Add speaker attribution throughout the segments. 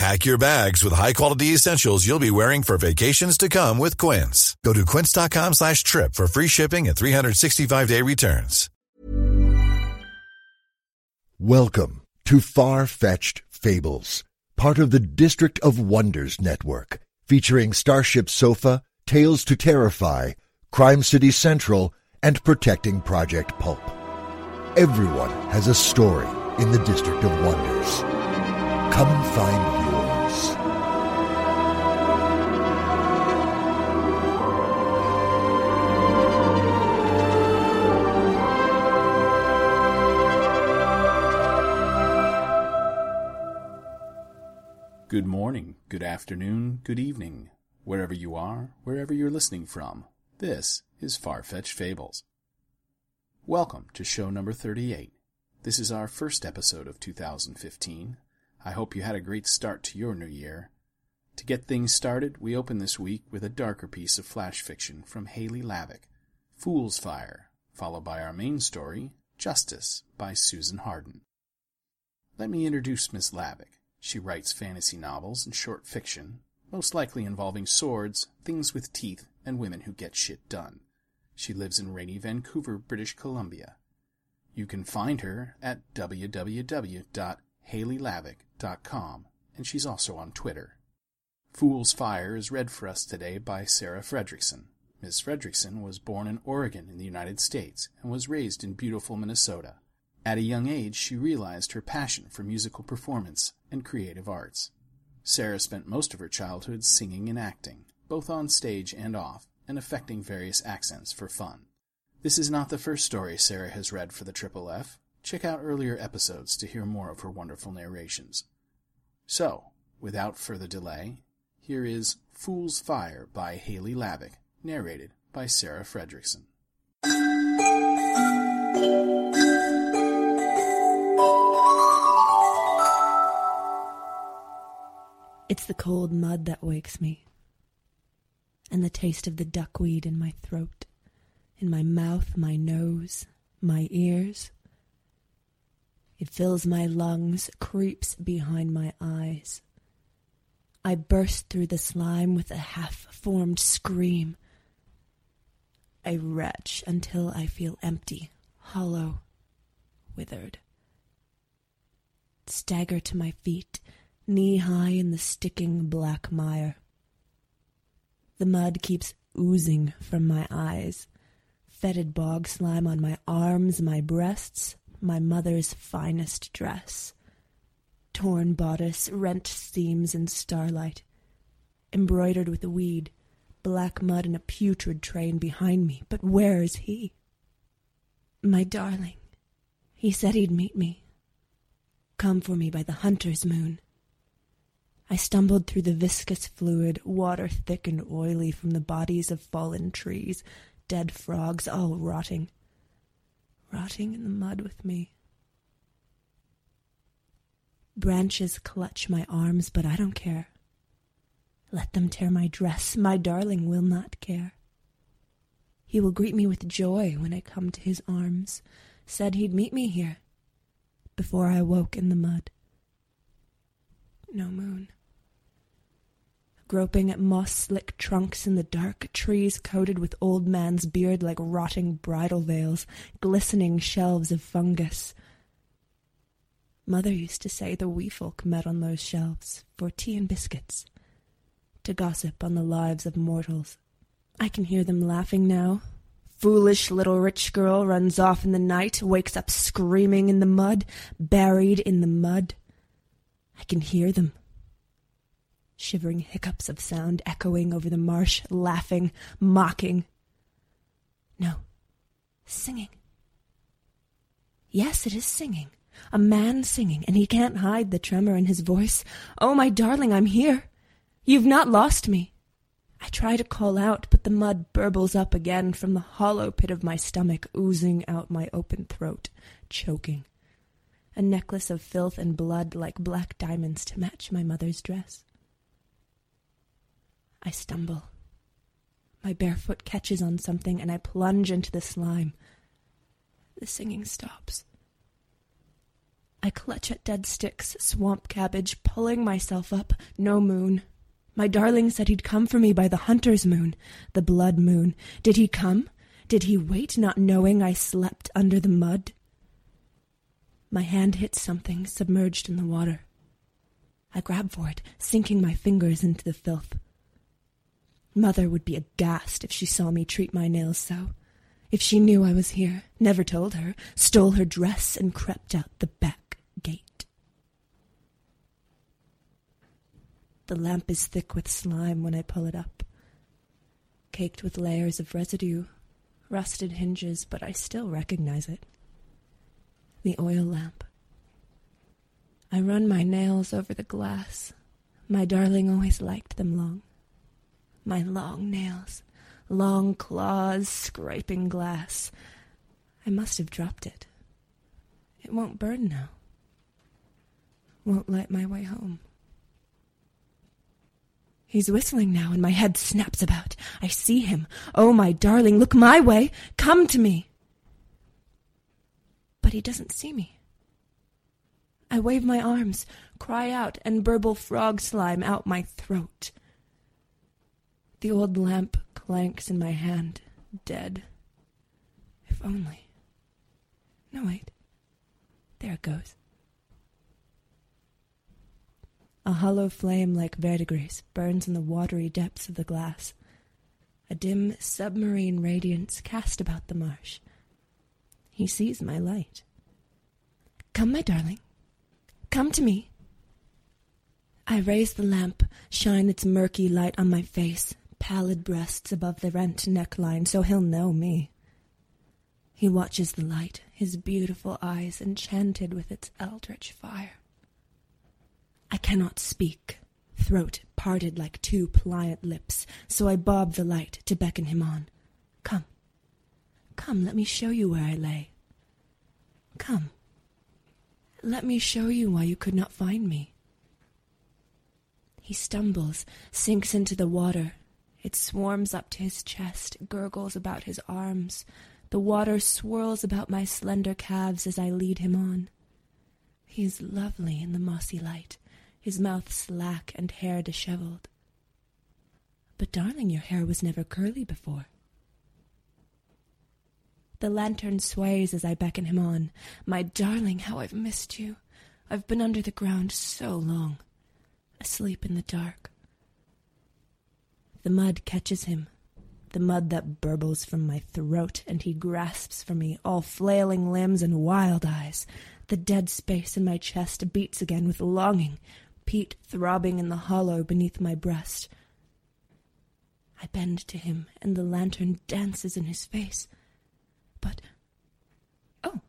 Speaker 1: Pack your bags with high-quality essentials you'll be wearing for vacations to come with Quince. Go to quince.com slash trip for free shipping and 365-day returns.
Speaker 2: Welcome to Far-Fetched Fables, part of the District of Wonders network, featuring Starship Sofa, Tales to Terrify, Crime City Central, and Protecting Project Pulp. Everyone has a story in the District of Wonders. Come and find
Speaker 3: Good morning, good afternoon, good evening, wherever you are, wherever you're listening from. This is Far-Fetched Fables. Welcome to show number 38. This is our first episode of 2015. I hope you had a great start to your new year. To get things started, we open this week with a darker piece of flash fiction from Haley Lavick, Fool's Fire, followed by our main story, Justice, by Susan Harden. Let me introduce Miss Lavick. She writes fantasy novels and short fiction, most likely involving swords, things with teeth, and women who get shit done. She lives in rainy Vancouver, British Columbia. You can find her at www.haleylavick.com, and she's also on Twitter. Fool's Fire is read for us today by Sarah Fredrickson. Miss Fredrickson was born in Oregon in the United States and was raised in beautiful Minnesota. At a young age, she realized her passion for musical performance and creative arts. Sarah spent most of her childhood singing and acting, both on stage and off, and affecting various accents for fun. This is not the first story Sarah has read for the Triple F. Check out earlier episodes to hear more of her wonderful narrations. So, without further delay, here is Fool's Fire by Haley Lavick, narrated by Sarah Fredrickson.
Speaker 4: It's the cold mud that wakes me, and the taste of the duckweed in my throat, in my mouth, my nose, my ears. It fills my lungs, creeps behind my eyes. I burst through the slime with a half formed scream. I retch until I feel empty, hollow, withered. Stagger to my feet knee high in the sticking black mire. The mud keeps oozing from my eyes, fetid bog slime on my arms, my breasts, my mother's finest dress. Torn bodice, rent seams in starlight, embroidered with weed, black mud and a putrid train behind me. But where is he? My darling. He said he'd meet me. Come for me by the hunter's moon. I stumbled through the viscous fluid, water thick and oily from the bodies of fallen trees, dead frogs, all rotting. Rotting in the mud with me. Branches clutch my arms, but I don't care. Let them tear my dress, my darling will not care. He will greet me with joy when I come to his arms, said he'd meet me here, before I woke in the mud. No moon groping at moss slick trunks in the dark, trees coated with old man's beard like rotting bridal veils, glistening shelves of fungus. Mother used to say the wee folk met on those shelves for tea and biscuits, to gossip on the lives of mortals. I can hear them laughing now, foolish little rich girl runs off in the night, wakes up screaming in the mud, buried in the mud. I can hear them. Shivering hiccups of sound echoing over the marsh, laughing, mocking. No, singing. Yes, it is singing. A man singing, and he can't hide the tremor in his voice. Oh, my darling, I'm here. You've not lost me. I try to call out, but the mud burbles up again from the hollow pit of my stomach, oozing out my open throat, choking. A necklace of filth and blood like black diamonds to match my mother's dress. I stumble. My bare foot catches on something, and I plunge into the slime. The singing stops. I clutch at dead sticks, swamp cabbage, pulling myself up. No moon. My darling said he'd come for me by the hunter's moon, the blood moon. Did he come? Did he wait, not knowing I slept under the mud? My hand hits something submerged in the water. I grab for it, sinking my fingers into the filth. Mother would be aghast if she saw me treat my nails so. If she knew I was here, never told her, stole her dress and crept out the back gate. The lamp is thick with slime when I pull it up, caked with layers of residue, rusted hinges, but I still recognize it. The oil lamp. I run my nails over the glass. My darling always liked them long. My long nails long claws scraping glass. I must have dropped it. It won't burn now. Won't light my way home. He's whistling now, and my head snaps about. I see him. Oh, my darling, look my way. Come to me. But he doesn't see me. I wave my arms, cry out, and burble frog slime out my throat. The old lamp clanks in my hand, dead. If only. No, wait. There it goes. A hollow flame like verdigris burns in the watery depths of the glass. A dim submarine radiance cast about the marsh. He sees my light. Come, my darling. Come to me. I raise the lamp, shine its murky light on my face, pallid breasts above the rent neckline, so he'll know me. He watches the light, his beautiful eyes enchanted with its eldritch fire. I cannot speak, throat parted like two pliant lips, so I bob the light to beckon him on. Come, come, let me show you where I lay. Come, let me show you why you could not find me. He stumbles, sinks into the water, it swarms up to his chest, gurgles about his arms. The water swirls about my slender calves as I lead him on. He is lovely in the mossy light, his mouth slack and hair disheveled. But, darling, your hair was never curly before. The lantern sways as I beckon him on. My darling, how I've missed you. I've been under the ground so long, asleep in the dark. The mud catches him, the mud that burbles from my throat, and he grasps for me, all flailing limbs and wild eyes. The dead space in my chest beats again with longing, peat throbbing in the hollow beneath my breast. I bend to him, and the lantern dances in his face. But, oh,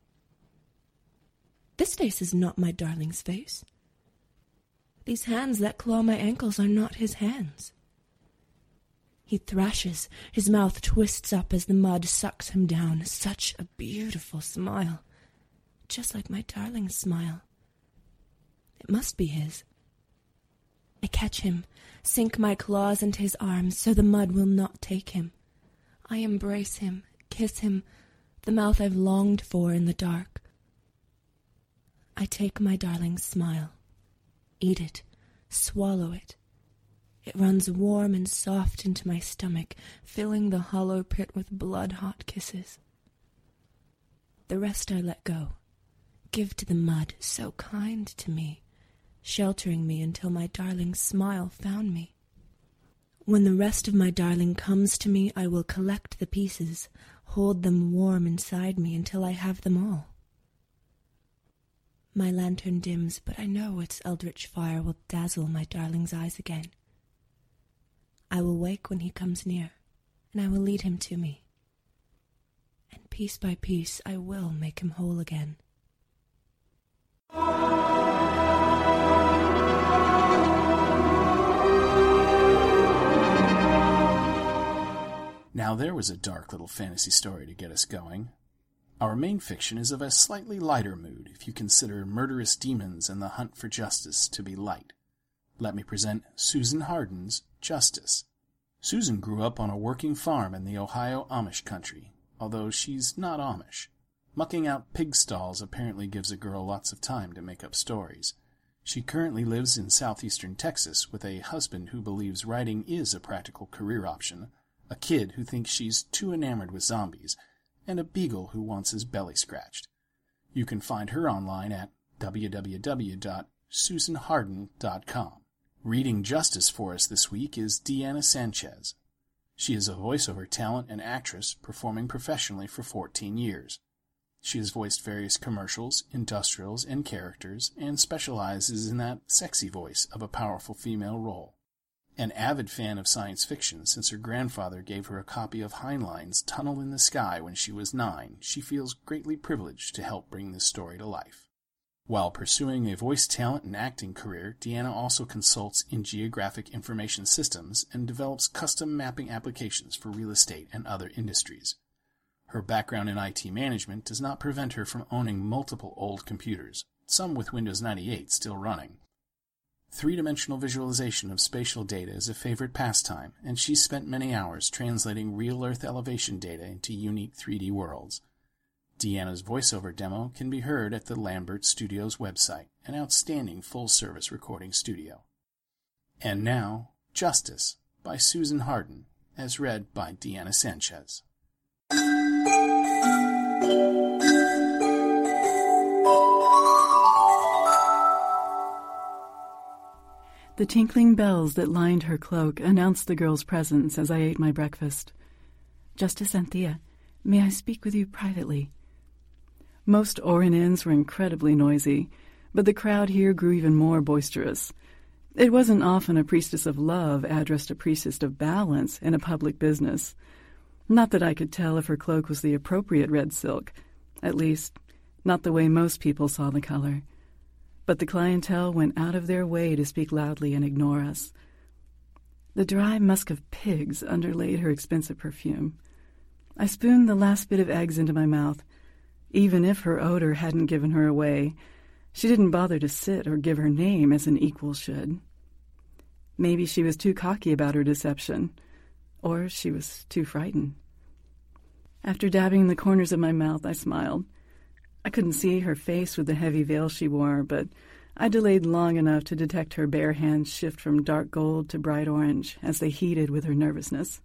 Speaker 4: this face is not my darling's face. These hands that claw my ankles are not his hands. He thrashes, his mouth twists up as the mud sucks him down. Such a beautiful smile. Just like my darling's smile. It must be his. I catch him, sink my claws into his arms so the mud will not take him. I embrace him, kiss him, the mouth I've longed for in the dark. I take my darling's smile, eat it, swallow it, it runs warm and soft into my stomach, filling the hollow pit with blood hot kisses. The rest I let go, give to the mud, so kind to me, sheltering me until my darling's smile found me. When the rest of my darling comes to me, I will collect the pieces, hold them warm inside me until I have them all. My lantern dims, but I know its eldritch fire will dazzle my darling's eyes again. I will wake when he comes near, and I will lead him to me. And piece by piece I will make him whole again.
Speaker 3: Now there was a dark little fantasy story to get us going. Our main fiction is of a slightly lighter mood if you consider murderous demons and the hunt for justice to be light. Let me present Susan Harden's Justice. Susan grew up on a working farm in the Ohio Amish country, although she's not Amish. Mucking out pig stalls apparently gives a girl lots of time to make up stories. She currently lives in southeastern Texas with a husband who believes writing is a practical career option, a kid who thinks she's too enamored with zombies, and a beagle who wants his belly scratched. You can find her online at www.susanharden.com. Reading Justice for us this week is Deanna Sanchez. She is a voiceover talent and actress performing professionally for 14 years. She has voiced various commercials, industrials, and characters, and specializes in that sexy voice of a powerful female role. An avid fan of science fiction since her grandfather gave her a copy of Heinlein's Tunnel in the Sky when she was nine, she feels greatly privileged to help bring this story to life. While pursuing a voice talent and acting career, Deanna also consults in geographic information systems and develops custom mapping applications for real estate and other industries. Her background in IT management does not prevent her from owning multiple old computers, some with Windows 98 still running. Three-dimensional visualization of spatial data is a favorite pastime, and she's spent many hours translating real Earth elevation data into unique 3D worlds. Deanna's voiceover demo can be heard at the Lambert Studios website, an outstanding full-service recording studio. And now, Justice by Susan Harden, as read by Deanna Sanchez.
Speaker 5: The tinkling bells that lined her cloak announced the girl's presence as I ate my breakfast. Justice Anthea, may I speak with you privately? Most Orin were incredibly noisy, but the crowd here grew even more boisterous. It wasn't often a priestess of love addressed a priestess of balance in a public business. Not that I could tell if her cloak was the appropriate red silk, at least, not the way most people saw the color but the clientele went out of their way to speak loudly and ignore us. The dry musk of pigs underlaid her expensive perfume. I spooned the last bit of eggs into my mouth. Even if her odor hadn't given her away, she didn't bother to sit or give her name as an equal should. Maybe she was too cocky about her deception, or she was too frightened. After dabbing the corners of my mouth, I smiled. I couldn't see her face with the heavy veil she wore, but I delayed long enough to detect her bare hands shift from dark gold to bright orange as they heated with her nervousness.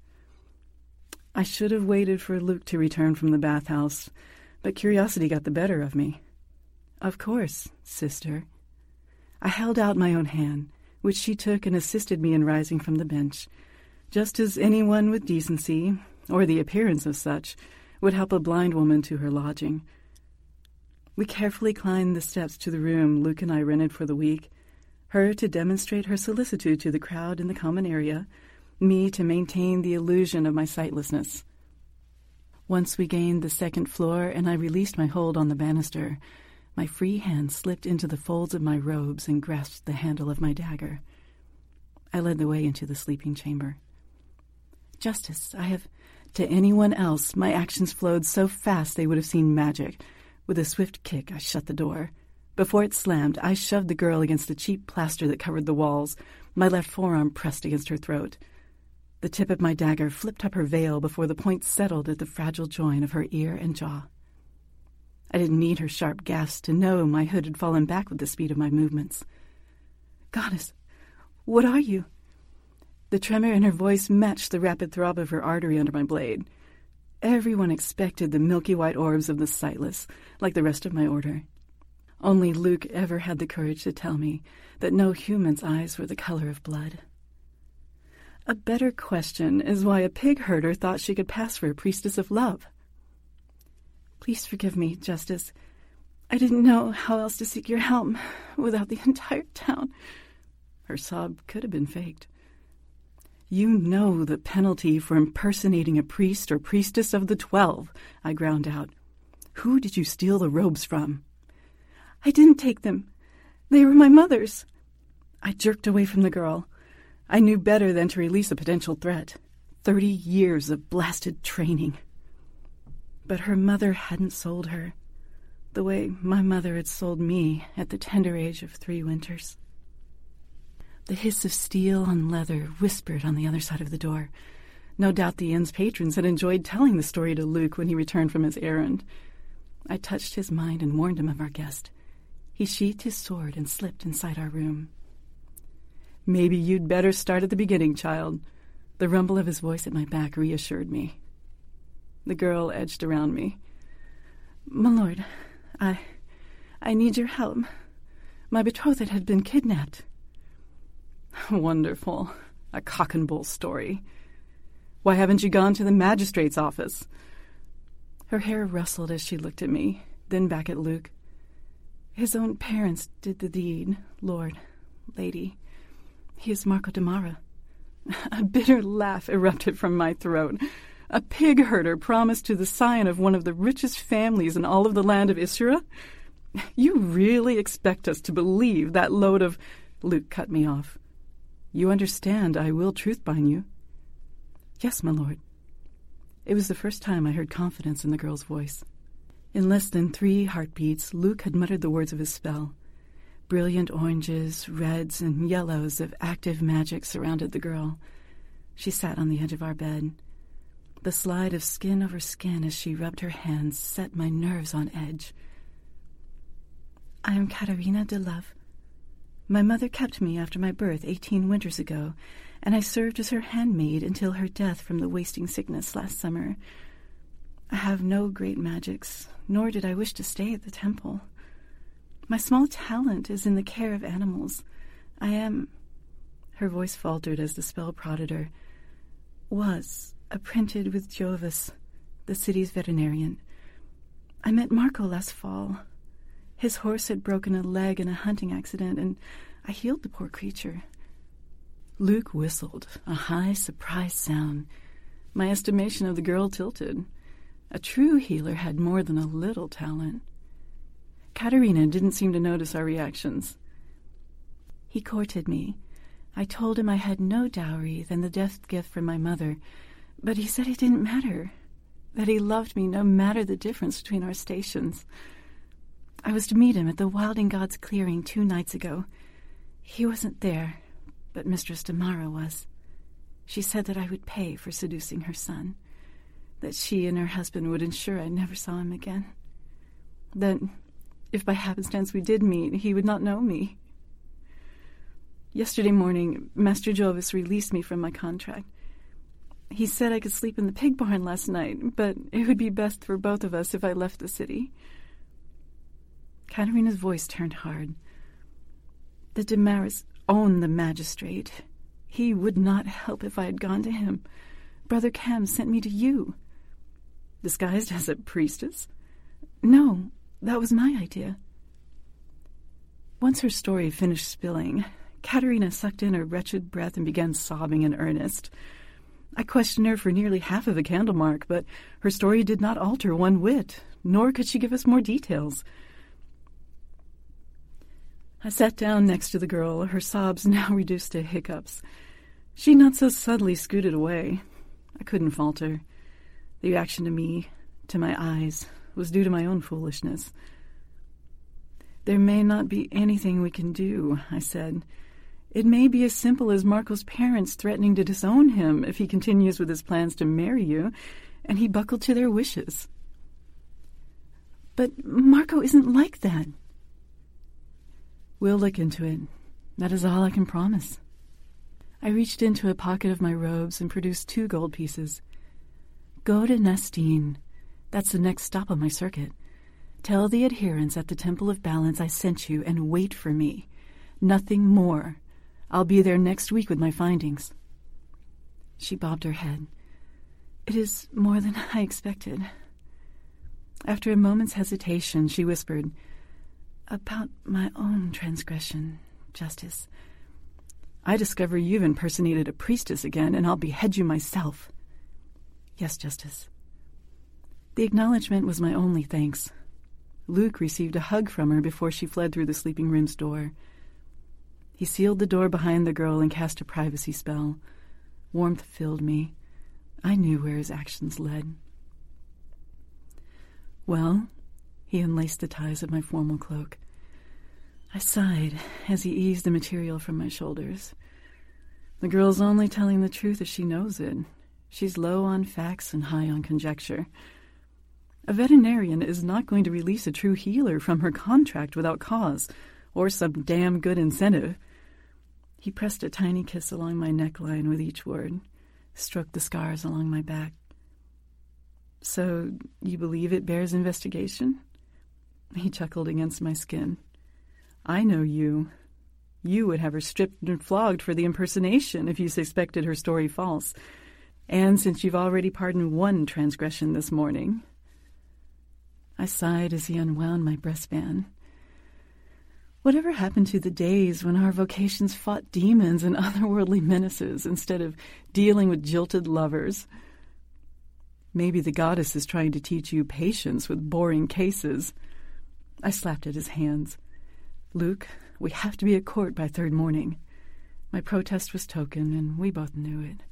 Speaker 5: I should have waited for Luke to return from the bathhouse, but curiosity got the better of me. Of course, sister. I held out my own hand, which she took and assisted me in rising from the bench, just as anyone with decency, or the appearance of such, would help a blind woman to her lodging. We carefully climbed the steps to the room Luke and I rented for the week, her to demonstrate her solicitude to the crowd in the common area, me to maintain the illusion of my sightlessness. Once we gained the second floor and I released my hold on the banister, my free hand slipped into the folds of my robes and grasped the handle of my dagger. I led the way into the sleeping chamber. Justice, I have. To anyone else, my actions flowed so fast they would have seen magic with a swift kick, I shut the door. Before it slammed, I shoved the girl against the cheap plaster that covered the walls, my left forearm pressed against her throat. The tip of my dagger flipped up her veil before the point settled at the fragile join of her ear and jaw. I didn't need her sharp gasp to know my hood had fallen back with the speed of my movements. Goddess, what are you? The tremor in her voice matched the rapid throb of her artery under my blade. Everyone expected the milky white orbs of the sightless, like the rest of my order. Only Luke ever had the courage to tell me that no human's eyes were the color of blood. A better question is why a pig herder thought she could pass for a priestess of love. Please forgive me, Justice. I didn't know how else to seek your help without the entire town. Her sob could have been faked. You know the penalty for impersonating a priest or priestess of the Twelve, I ground out. Who did you steal the robes from? I didn't take them. They were my mother's. I jerked away from the girl. I knew better than to release a potential threat. Thirty years of blasted training. But her mother hadn't sold her, the way my mother had sold me at the tender age of three winters. The hiss of steel on leather whispered on the other side of the door. No doubt the inn's patrons had enjoyed telling the story to Luke when he returned from his errand. I touched his mind and warned him of our guest. He sheathed his sword and slipped inside our room. Maybe you'd better start at the beginning, child. The rumble of his voice at my back reassured me. The girl edged around me. My lord, I. I need your help. My betrothed had been kidnapped. Wonderful. A cock and bull story. Why haven't you gone to the magistrate's office? Her hair rustled as she looked at me, then back at Luke. His own parents did the deed, Lord, Lady. He is Marco Damara. A bitter laugh erupted from my throat. A pig herder promised to the scion of one of the richest families in all of the land of Isra? You really expect us to believe that load of. Luke cut me off. You understand I will truth bind you? Yes, my lord. It was the first time I heard confidence in the girl's voice. In less than three heartbeats, Luke had muttered the words of his spell. Brilliant oranges, reds, and yellows of active magic surrounded the girl. She sat on the edge of our bed. The slide of skin over skin as she rubbed her hands set my nerves on edge. I am Katerina de Love. My mother kept me after my birth eighteen winters ago, and I served as her handmaid until her death from the wasting sickness last summer. I have no great magics, nor did I wish to stay at the temple. My small talent is in the care of animals. I am. Her voice faltered as the spell prodded her. Was apprenticed with Jovis, the city's veterinarian. I met Marco last fall. His horse had broken a leg in a hunting accident, and I healed the poor creature. Luke whistled, a high, surprised sound. My estimation of the girl tilted. A true healer had more than a little talent. Katerina didn't seem to notice our reactions. He courted me. I told him I had no dowry than the death gift from my mother, but he said it didn't matter, that he loved me no matter the difference between our stations. I was to meet him at the Wilding God's clearing two nights ago. He wasn't there, but Mistress Damara was. She said that I would pay for seducing her son, that she and her husband would ensure I never saw him again. That, if by happenstance we did meet, he would not know me. Yesterday morning, Master Jovis released me from my contract. He said I could sleep in the pig barn last night, but it would be best for both of us if I left the city. Katerina's voice turned hard. The Damaras owned the magistrate. He would not help if I had gone to him. Brother Cam sent me to you. Disguised as a priestess? No, that was my idea. Once her story finished spilling, Katerina sucked in a wretched breath and began sobbing in earnest. I questioned her for nearly half of a candlemark, but her story did not alter one whit, nor could she give us more details. I sat down next to the girl, her sobs now reduced to hiccups. She not so subtly scooted away. I couldn't falter. The reaction to me, to my eyes, was due to my own foolishness. There may not be anything we can do, I said. It may be as simple as Marco's parents threatening to disown him if he continues with his plans to marry you, and he buckled to their wishes. But Marco isn't like that, We'll look into it. That is all I can promise. I reached into a pocket of my robes and produced two gold pieces. Go to Nestine. That's the next stop on my circuit. Tell the adherents at the Temple of Balance I sent you and wait for me. Nothing more. I'll be there next week with my findings. She bobbed her head. It is more than I expected. After a moment's hesitation, she whispered, About my own transgression, Justice. I discover you've impersonated a priestess again, and I'll behead you myself. Yes, Justice. The acknowledgement was my only thanks. Luke received a hug from her before she fled through the sleeping room's door. He sealed the door behind the girl and cast a privacy spell. Warmth filled me. I knew where his actions led. Well, he unlaced the ties of my formal cloak. I sighed as he eased the material from my shoulders. The girl's only telling the truth as she knows it. She's low on facts and high on conjecture. A veterinarian is not going to release a true healer from her contract without cause or some damn good incentive. He pressed a tiny kiss along my neckline with each word, stroked the scars along my back. So, you believe it bears investigation? He chuckled against my skin. I know you. You would have her stripped and flogged for the impersonation if you suspected her story false. And since you've already pardoned one transgression this morning. I sighed as he unwound my breastband. Whatever happened to the days when our vocations fought demons and otherworldly menaces instead of dealing with jilted lovers? Maybe the goddess is trying to teach you patience with boring cases. I slapped at his hands. Luke, we have to be at court by third morning. My protest was token, and we both knew it.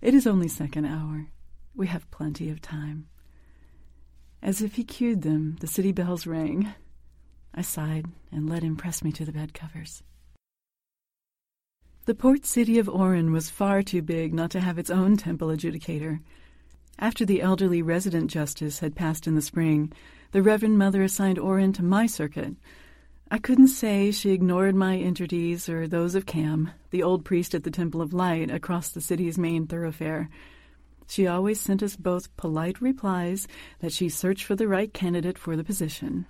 Speaker 5: It is only second hour. We have plenty of time. As if he cued them, the city bells rang. I sighed and let him press me to the bed covers. The port city of Oren was far too big not to have its own temple adjudicator. After the elderly resident justice had passed in the spring, the Reverend Mother assigned Oren to my circuit. I couldn't say she ignored my entities or those of Cam, the old priest at the Temple of Light across the city's main thoroughfare. She always sent us both polite replies that she searched for the right candidate for the position.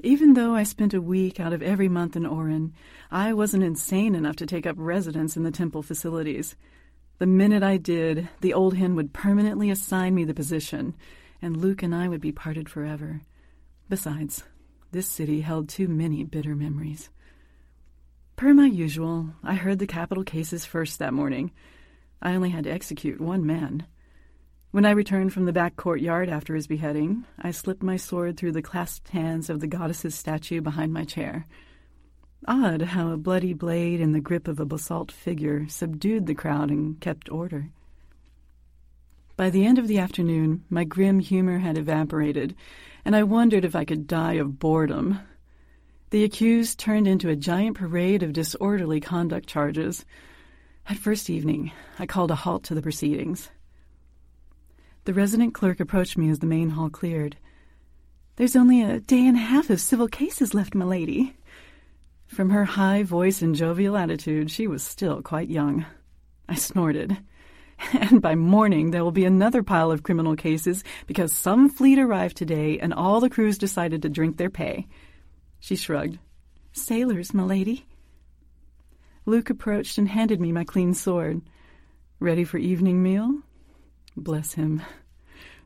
Speaker 5: Even though I spent a week out of every month in Oren, I wasn't insane enough to take up residence in the temple facilities. The minute I did, the old hen would permanently assign me the position, and Luke and I would be parted forever. Besides, this city held too many bitter memories. Per my usual, I heard the capital cases first that morning. I only had to execute one man. When I returned from the back courtyard after his beheading, I slipped my sword through the clasped hands of the goddess's statue behind my chair. Odd how a bloody blade in the grip of a basalt figure subdued the crowd and kept order. By the end of the afternoon, my grim humor had evaporated, and I wondered if I could die of boredom. The accused turned into a giant parade of disorderly conduct charges. At first evening, I called a halt to the proceedings. The resident clerk approached me as the main hall cleared. There's only a day and a half of civil cases left, milady. From her high voice and jovial attitude, she was still quite young. I snorted. And by morning, there will be another pile of criminal cases because some fleet arrived today and all the crews decided to drink their pay. She shrugged. Sailors, milady. Luke approached and handed me my clean sword. Ready for evening meal? Bless him.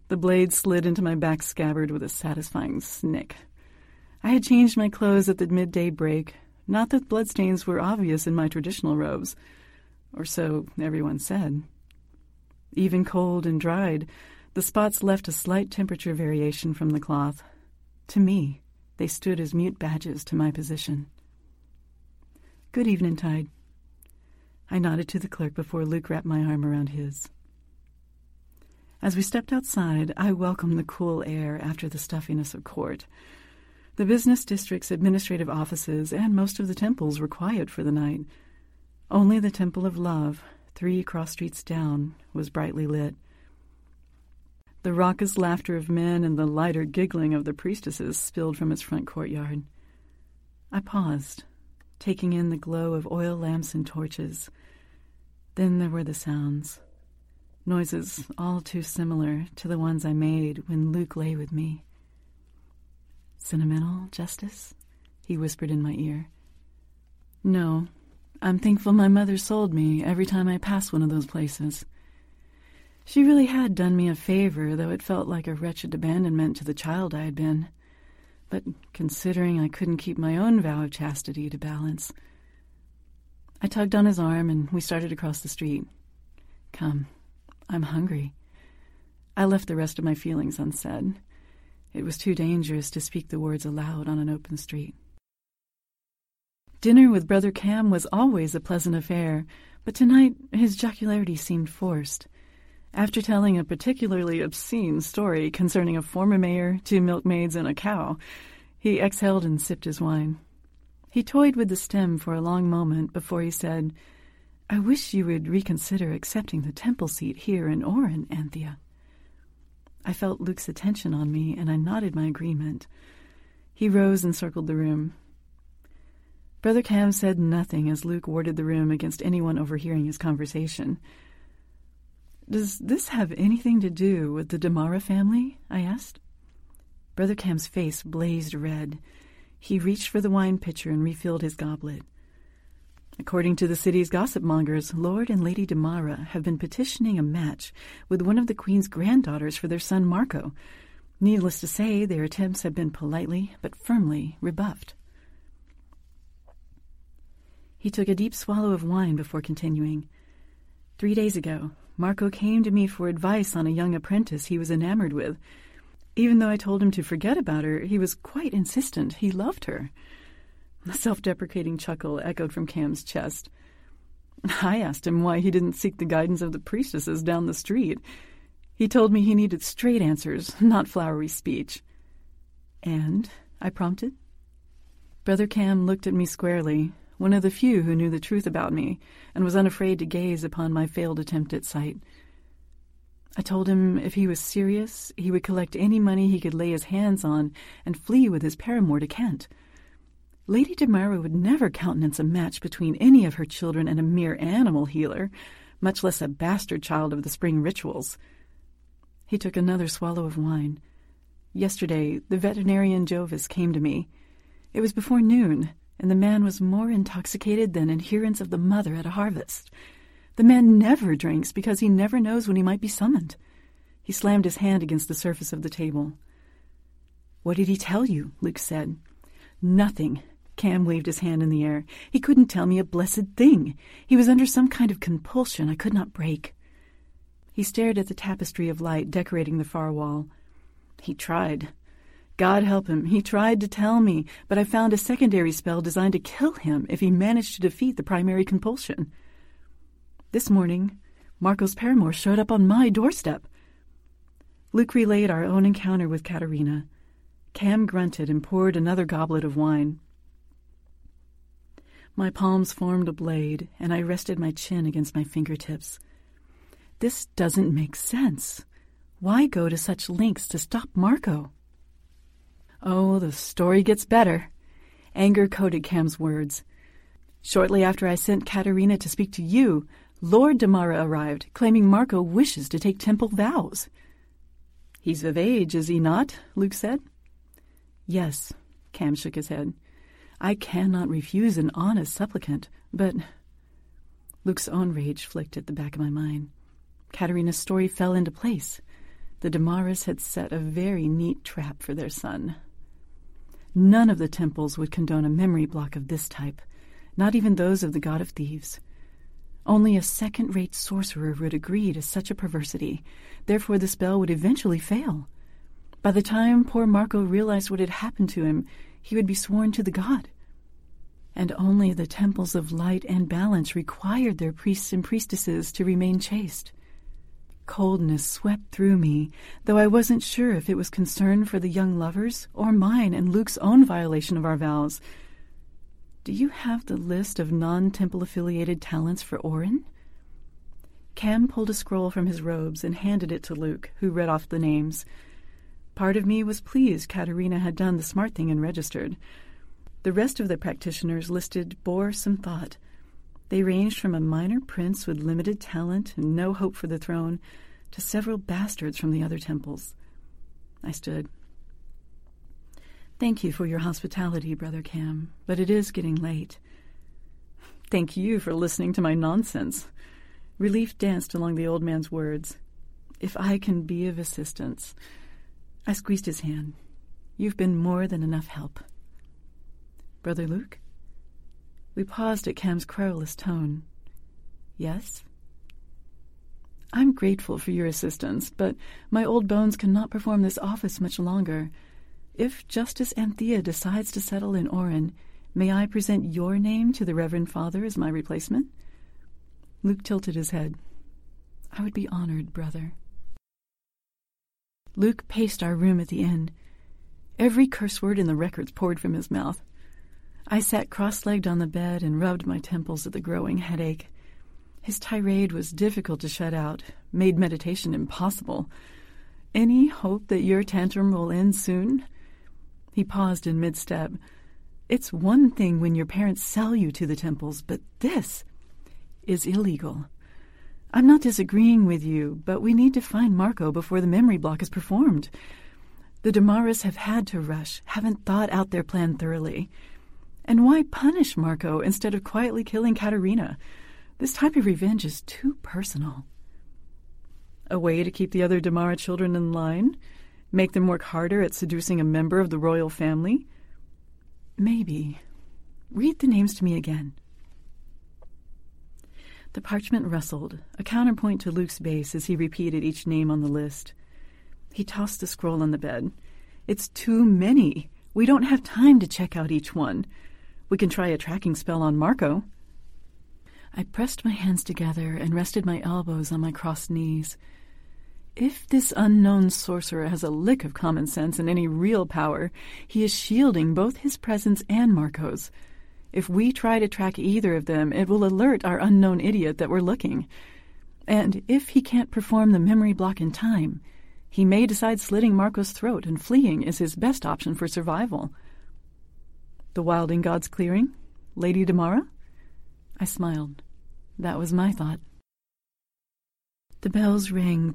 Speaker 5: The blade slid into my back scabbard with a satisfying snick. I had changed my clothes at the midday break, not that bloodstains were obvious in my traditional robes, or so everyone said. Even cold and dried, the spots left a slight temperature variation from the cloth. To me, they stood as mute badges to my position. Good evening, Tide. I nodded to the clerk before Luke wrapped my arm around his. As we stepped outside, I welcomed the cool air after the stuffiness of court. The business district's administrative offices and most of the temples were quiet for the night. Only the Temple of Love, three cross streets down, was brightly lit. The raucous laughter of men and the lighter giggling of the priestesses spilled from its front courtyard. I paused, taking in the glow of oil lamps and torches. Then there were the sounds. Noises all too similar to the ones I made when Luke lay with me. Sentimental, Justice? He whispered in my ear. No, I'm thankful my mother sold me every time I pass one of those places. She really had done me a favor, though it felt like a wretched abandonment to the child I had been. But considering I couldn't keep my own vow of chastity to balance, I tugged on his arm and we started across the street. Come, I'm hungry. I left the rest of my feelings unsaid. It was too dangerous to speak the words aloud on an open street. Dinner with Brother Cam was always a pleasant affair, but tonight his jocularity seemed forced. After telling a particularly obscene story concerning a former mayor, two milkmaids, and a cow, he exhaled and sipped his wine. He toyed with the stem for a long moment before he said, I wish you would reconsider accepting the temple seat here in Oren, Anthea. I felt Luke's attention on me, and I nodded my agreement. He rose and circled the room. Brother Cam said nothing as Luke warded the room against anyone overhearing his conversation. Does this have anything to do with the Damara family? I asked. Brother Cam's face blazed red. He reached for the wine pitcher and refilled his goblet. According to the city's gossip mongers, Lord and Lady Damara have been petitioning a match with one of the Queen's granddaughters for their son Marco. Needless to say, their attempts have been politely but firmly rebuffed. He took a deep swallow of wine before continuing. Three days ago, Marco came to me for advice on a young apprentice he was enamored with. Even though I told him to forget about her, he was quite insistent he loved her. A self deprecating chuckle echoed from Cam's chest. I asked him why he didn't seek the guidance of the priestesses down the street. He told me he needed straight answers, not flowery speech. And? I prompted. Brother Cam looked at me squarely, one of the few who knew the truth about me, and was unafraid to gaze upon my failed attempt at sight. I told him if he was serious, he would collect any money he could lay his hands on and flee with his paramour to Kent. Lady Damara would never countenance a match between any of her children and a mere animal healer, much less a bastard child of the spring rituals. He took another swallow of wine. Yesterday, the veterinarian Jovis came to me. It was before noon, and the man was more intoxicated than adherents of the mother at a harvest. The man never drinks because he never knows when he might be summoned. He slammed his hand against the surface of the table. What did he tell you? Luke said. Nothing, Cam waved his hand in the air. He couldn't tell me a blessed thing. He was under some kind of compulsion I could not break. He stared at the tapestry of light decorating the far wall. He tried. God help him, he tried to tell me, but I found a secondary spell designed to kill him if he managed to defeat the primary compulsion. This morning, Marco's paramour showed up on my doorstep. Luke relayed our own encounter with Katerina. Cam grunted and poured another goblet of wine. My palms formed a blade, and I rested my chin against my fingertips. This doesn't make sense. Why go to such lengths to stop Marco? Oh, the story gets better. Anger coated Cam's words. Shortly after I sent Katerina to speak to you, Lord Damara arrived, claiming Marco wishes to take temple vows. He's of age, is he not? Luke said. Yes, Cam shook his head. I cannot refuse an honest supplicant, but. Luke's own rage flicked at the back of my mind. Katerina's story fell into place. The Damaras had set a very neat trap for their son. None of the temples would condone a memory block of this type, not even those of the god of thieves. Only a second rate sorcerer would agree to such a perversity, therefore, the spell would eventually fail. By the time poor Marco realized what had happened to him, he would be sworn to the god. And only the temples of light and balance required their priests and priestesses to remain chaste. Coldness swept through me, though I wasn't sure if it was concern for the young lovers or mine and Luke's own violation of our vows. Do you have the list of non temple affiliated talents for Oren? Cam pulled a scroll from his robes and handed it to Luke, who read off the names. Part of me was pleased Katerina had done the smart thing and registered. The rest of the practitioners listed bore some thought. They ranged from a minor prince with limited talent and no hope for the throne to several bastards from the other temples. I stood. Thank you for your hospitality, Brother Cam, but it is getting late. Thank you for listening to my nonsense. Relief danced along the old man's words. if I can be of assistance. I squeezed his hand. You've been more than enough help. Brother Luke? We paused at Cam's querulous tone. Yes? I'm grateful for your assistance, but my old bones cannot perform this office much longer. If Justice Anthea decides to settle in Oren, may I present your name to the Reverend Father as my replacement? Luke tilted his head. I would be honored, brother. Luke paced our room at the end. Every curse word in the records poured from his mouth. I sat cross legged on the bed and rubbed my temples at the growing headache. His tirade was difficult to shut out, made meditation impossible. Any hope that your tantrum will end soon? He paused in mid step. It's one thing when your parents sell you to the temples, but this is illegal. I'm not disagreeing with you, but we need to find Marco before the memory block is performed. The Damaras have had to rush, haven't thought out their plan thoroughly. And why punish Marco instead of quietly killing Katerina? This type of revenge is too personal. A way to keep the other Damara children in line? Make them work harder at seducing a member of the royal family? Maybe. Read the names to me again. The parchment rustled, a counterpoint to Luke's bass as he repeated each name on the list. He tossed the scroll on the bed. It's too many. We don't have time to check out each one. We can try a tracking spell on Marco. I pressed my hands together and rested my elbows on my crossed knees. If this unknown sorcerer has a lick of common sense and any real power, he is shielding both his presence and Marco's. If we try to track either of them, it will alert our unknown idiot that we're looking. And if he can't perform the memory block in time, he may decide slitting Marco's throat and fleeing is his best option for survival. The Wilding God's clearing? Lady Damara? I smiled. That was my thought. The bells rang.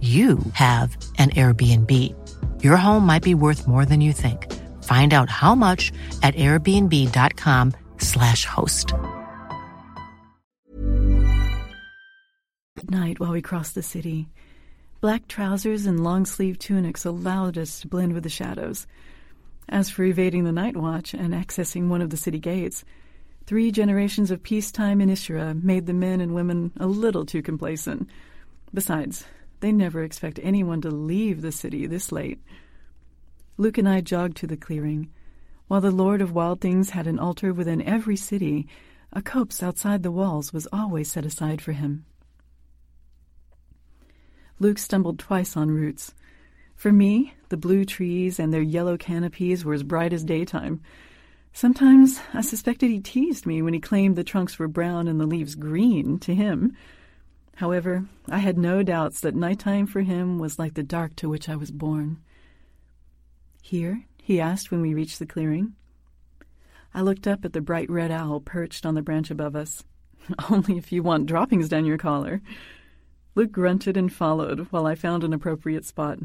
Speaker 6: you have an Airbnb. Your home might be worth more than you think. Find out how much at airbnb.com/slash host.
Speaker 5: At night while we crossed the city, black trousers and long sleeved tunics allowed us to blend with the shadows. As for evading the night watch and accessing one of the city gates, three generations of peacetime in Ishra made the men and women a little too complacent. Besides, they never expect anyone to leave the city this late. Luke and I jogged to the clearing. While the Lord of Wild Things had an altar within every city, a copse outside the walls was always set aside for him. Luke stumbled twice on roots. For me, the blue trees and their yellow canopies were as bright as daytime. Sometimes I suspected he teased me when he claimed the trunks were brown and the leaves green to him. However, I had no doubts that nighttime for him was like the dark to which I was born. Here? he asked when we reached the clearing. I looked up at the bright red owl perched on the branch above us. Only if you want droppings down your collar. Luke grunted and followed while I found an appropriate spot.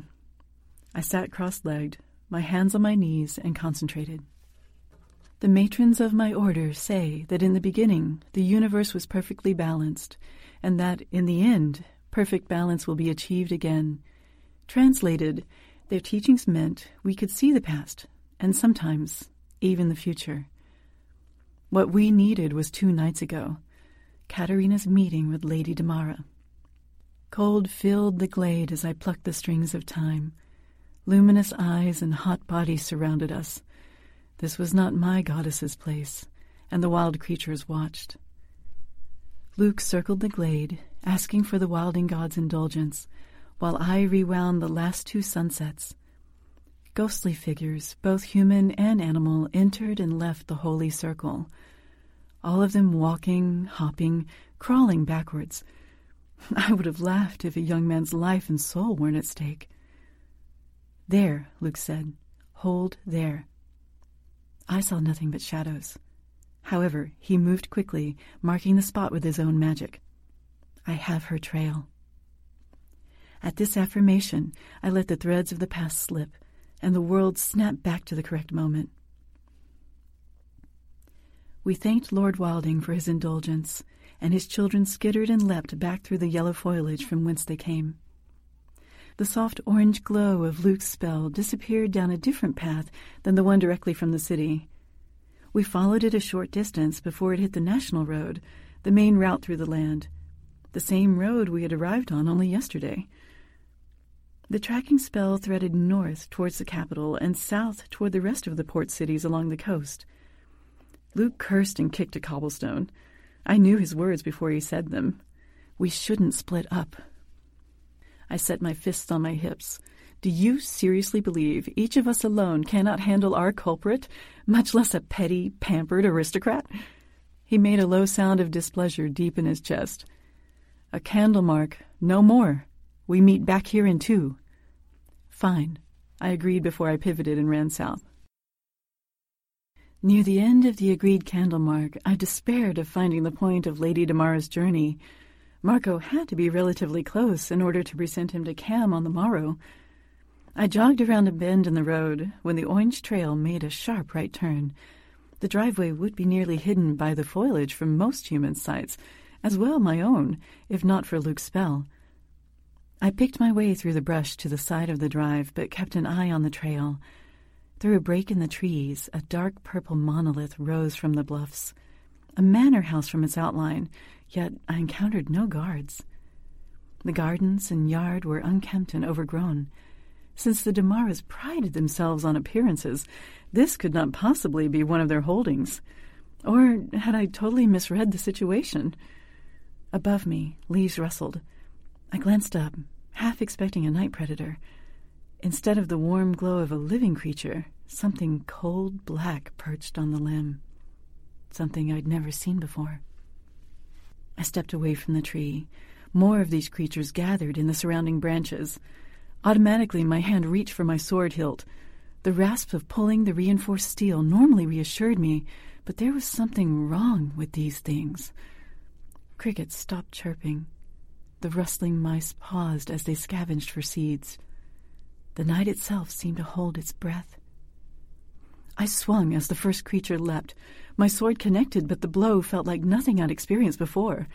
Speaker 5: I sat cross legged, my hands on my knees, and concentrated. The matrons of my order say that in the beginning the universe was perfectly balanced, and that in the end perfect balance will be achieved again. Translated, their teachings meant we could see the past, and sometimes even the future. What we needed was two nights ago Katerina's meeting with Lady Damara. Cold filled the glade as I plucked the strings of time. Luminous eyes and hot bodies surrounded us. This was not my goddess's place, and the wild creatures watched. Luke circled the glade, asking for the wilding god's indulgence, while I rewound the last two sunsets. Ghostly figures, both human and animal, entered and left the holy circle, all of them walking, hopping, crawling backwards. I would have laughed if a young man's life and soul weren't at stake. There, Luke said. Hold there. I saw nothing but shadows. However, he moved quickly, marking the spot with his own magic. I have her trail. At this affirmation, I let the threads of the past slip, and the world snapped back to the correct moment. We thanked Lord Wilding for his indulgence, and his children skittered and leapt back through the yellow foliage from whence they came. The soft orange glow of Luke's spell disappeared down a different path than the one directly from the city. We followed it a short distance before it hit the national road, the main route through the land, the same road we had arrived on only yesterday. The tracking spell threaded north towards the capital and south toward the rest of the port cities along the coast. Luke cursed and kicked a cobblestone. I knew his words before he said them. We shouldn't split up. I set my fists on my hips. Do you seriously believe each of us alone cannot handle our culprit, much less a petty, pampered aristocrat? He made a low sound of displeasure deep in his chest. A candle mark, no more. We meet back here in two. Fine, I agreed before I pivoted and ran south. Near the end of the agreed candle mark, I despaired of finding the point of Lady Damara's journey. Marco had to be relatively close in order to present him to Cam on the morrow. I jogged around a bend in the road when the orange trail made a sharp right turn. The driveway would be nearly hidden by the foliage from most human sights, as well my own, if not for Luke's spell. I picked my way through the brush to the side of the drive, but kept an eye on the trail. Through a break in the trees, a dark purple monolith rose from the bluffs. A manor house from its outline, yet I encountered no guards. The gardens and yard were unkempt and overgrown. Since the Damaras prided themselves on appearances, this could not possibly be one of their holdings. Or had I totally misread the situation? Above me, leaves rustled. I glanced up, half expecting a night predator. Instead of the warm glow of a living creature, something cold black perched on the limb. Something I'd never seen before. I stepped away from the tree. More of these creatures gathered in the surrounding branches. Automatically, my hand reached for my sword hilt. The rasp of pulling the reinforced steel normally reassured me, but there was something wrong with these things. Crickets stopped chirping. The rustling mice paused as they scavenged for seeds. The night itself seemed to hold its breath. I swung as the first creature leapt. My sword connected, but the blow felt like nothing I'd experienced before.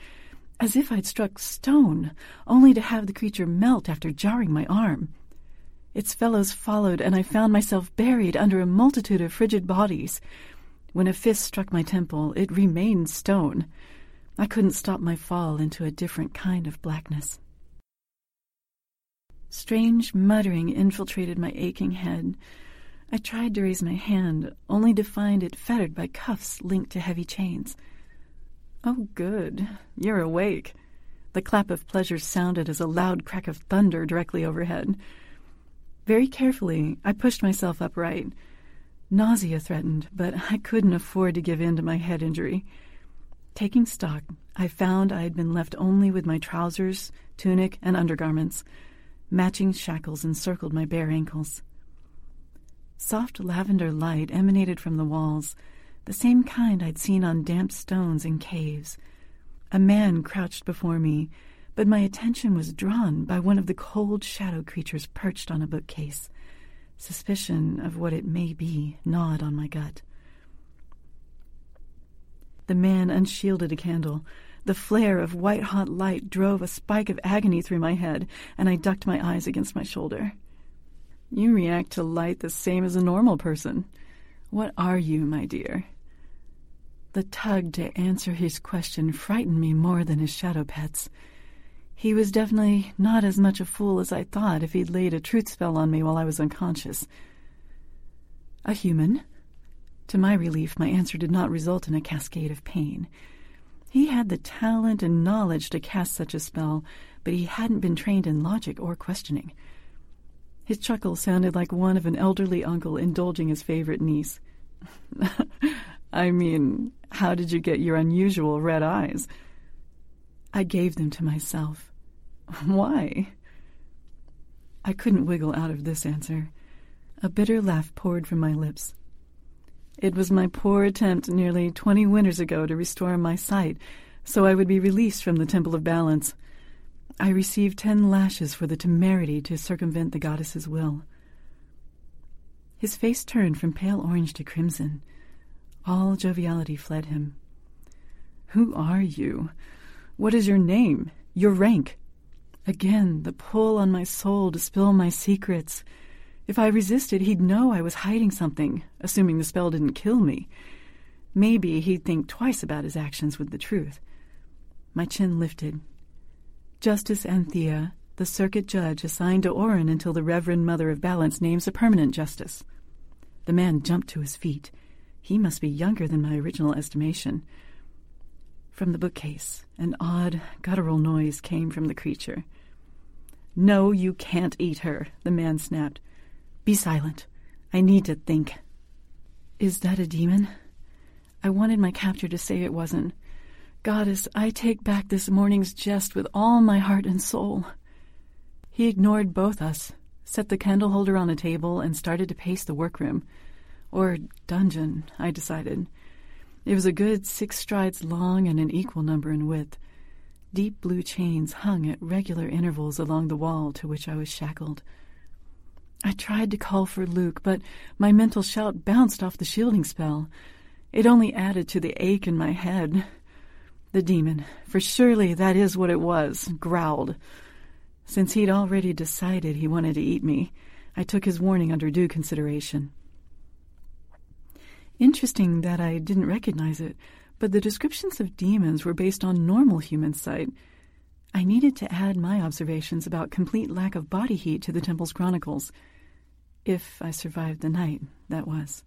Speaker 5: As if I'd struck stone, only to have the creature melt after jarring my arm. Its fellows followed, and I found myself buried under a multitude of frigid bodies. When a fist struck my temple, it remained stone. I couldn't stop my fall into a different kind of blackness. Strange muttering infiltrated my aching head. I tried to raise my hand, only to find it fettered by cuffs linked to heavy chains. Oh, good. You're awake. The clap of pleasure sounded as a loud crack of thunder directly overhead. Very carefully, I pushed myself upright. Nausea threatened, but I couldn't afford to give in to my head injury. Taking stock, I found I had been left only with my trousers, tunic, and undergarments. Matching shackles encircled my bare ankles. Soft lavender light emanated from the walls, the same kind I'd seen on damp stones in caves. A man crouched before me, but my attention was drawn by one of the cold shadow creatures perched on a bookcase. Suspicion of what it may be gnawed on my gut. The man unshielded a candle. The flare of white hot light drove a spike of agony through my head, and I ducked my eyes against my shoulder. You react to light the same as a normal person. What are you, my dear? The tug to answer his question frightened me more than his shadow pets. He was definitely not as much a fool as I thought if he'd laid a truth spell on me while I was unconscious. A human. To my relief, my answer did not result in a cascade of pain. He had the talent and knowledge to cast such a spell, but he hadn't been trained in logic or questioning. His chuckle sounded like one of an elderly uncle indulging his favorite niece. I mean, how did you get your unusual red eyes? I gave them to myself. Why? I couldn't wiggle out of this answer. A bitter laugh poured from my lips. It was my poor attempt nearly twenty winters ago to restore my sight, so I would be released from the Temple of Balance. I received ten lashes for the temerity to circumvent the goddess's will. His face turned from pale orange to crimson. All joviality fled him. Who are you? What is your name? Your rank? Again, the pull on my soul to spill my secrets. If I resisted, he'd know I was hiding something, assuming the spell didn't kill me. Maybe he'd think twice about his actions with the truth. My chin lifted. Justice Anthea, the circuit judge assigned to Oren until the Reverend Mother of Balance names a permanent justice. The man jumped to his feet. He must be younger than my original estimation. From the bookcase, an odd, guttural noise came from the creature. No, you can't eat her, the man snapped. Be silent. I need to think. Is that a demon? I wanted my captor to say it wasn't. Goddess, I take back this morning's jest with all my heart and soul. He ignored both us, set the candle holder on a table, and started to pace the workroom. Or dungeon, I decided. It was a good six strides long and an equal number in width. Deep blue chains hung at regular intervals along the wall to which I was shackled. I tried to call for Luke, but my mental shout bounced off the shielding spell. It only added to the ache in my head. The demon, for surely that is what it was, growled. Since he'd already decided he wanted to eat me, I took his warning under due consideration. Interesting that I didn't recognize it, but the descriptions of demons were based on normal human sight. I needed to add my observations about complete lack of body heat to the temple's chronicles. If I survived the night, that was.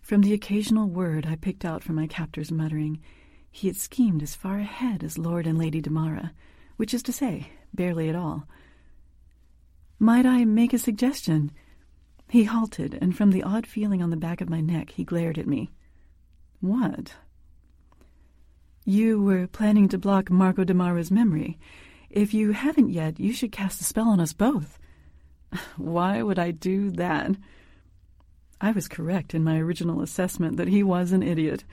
Speaker 5: From the occasional word I picked out from my captor's muttering, he had schemed as far ahead as Lord and Lady Damara, which is to say, barely at all. Might I make a suggestion? He halted, and from the odd feeling on the back of my neck, he glared at me. What? You were planning to block Marco Damara's memory. If you haven't yet, you should cast a spell on us both. Why would I do that? I was correct in my original assessment that he was an idiot.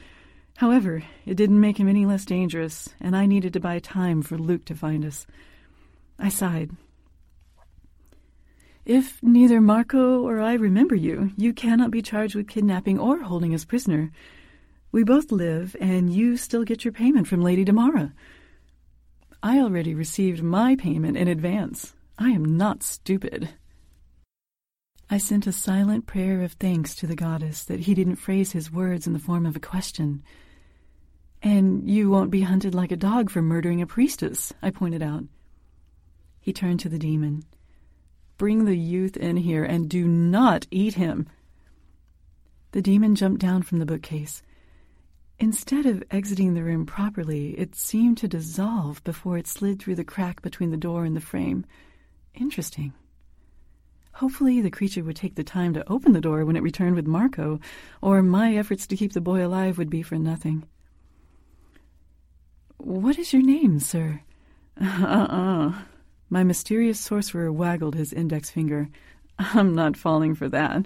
Speaker 5: However, it didn't make him any less dangerous, and I needed to buy time for Luke to find us. I sighed if neither Marco or I remember you, you cannot be charged with kidnapping or holding us prisoner. We both live, and you still get your payment from Lady Damara. I already received my payment in advance. I am not stupid. I sent a silent prayer of thanks to the goddess that he didn't phrase his words in the form of a question. And you won't be hunted like a dog for murdering a priestess, I pointed out. He turned to the demon. Bring the youth in here and do not eat him. The demon jumped down from the bookcase. Instead of exiting the room properly, it seemed to dissolve before it slid through the crack between the door and the frame. Interesting. Hopefully, the creature would take the time to open the door when it returned with Marco, or my efforts to keep the boy alive would be for nothing. What is your name, sir? Uh-uh. My mysterious sorcerer waggled his index finger. I'm not falling for that.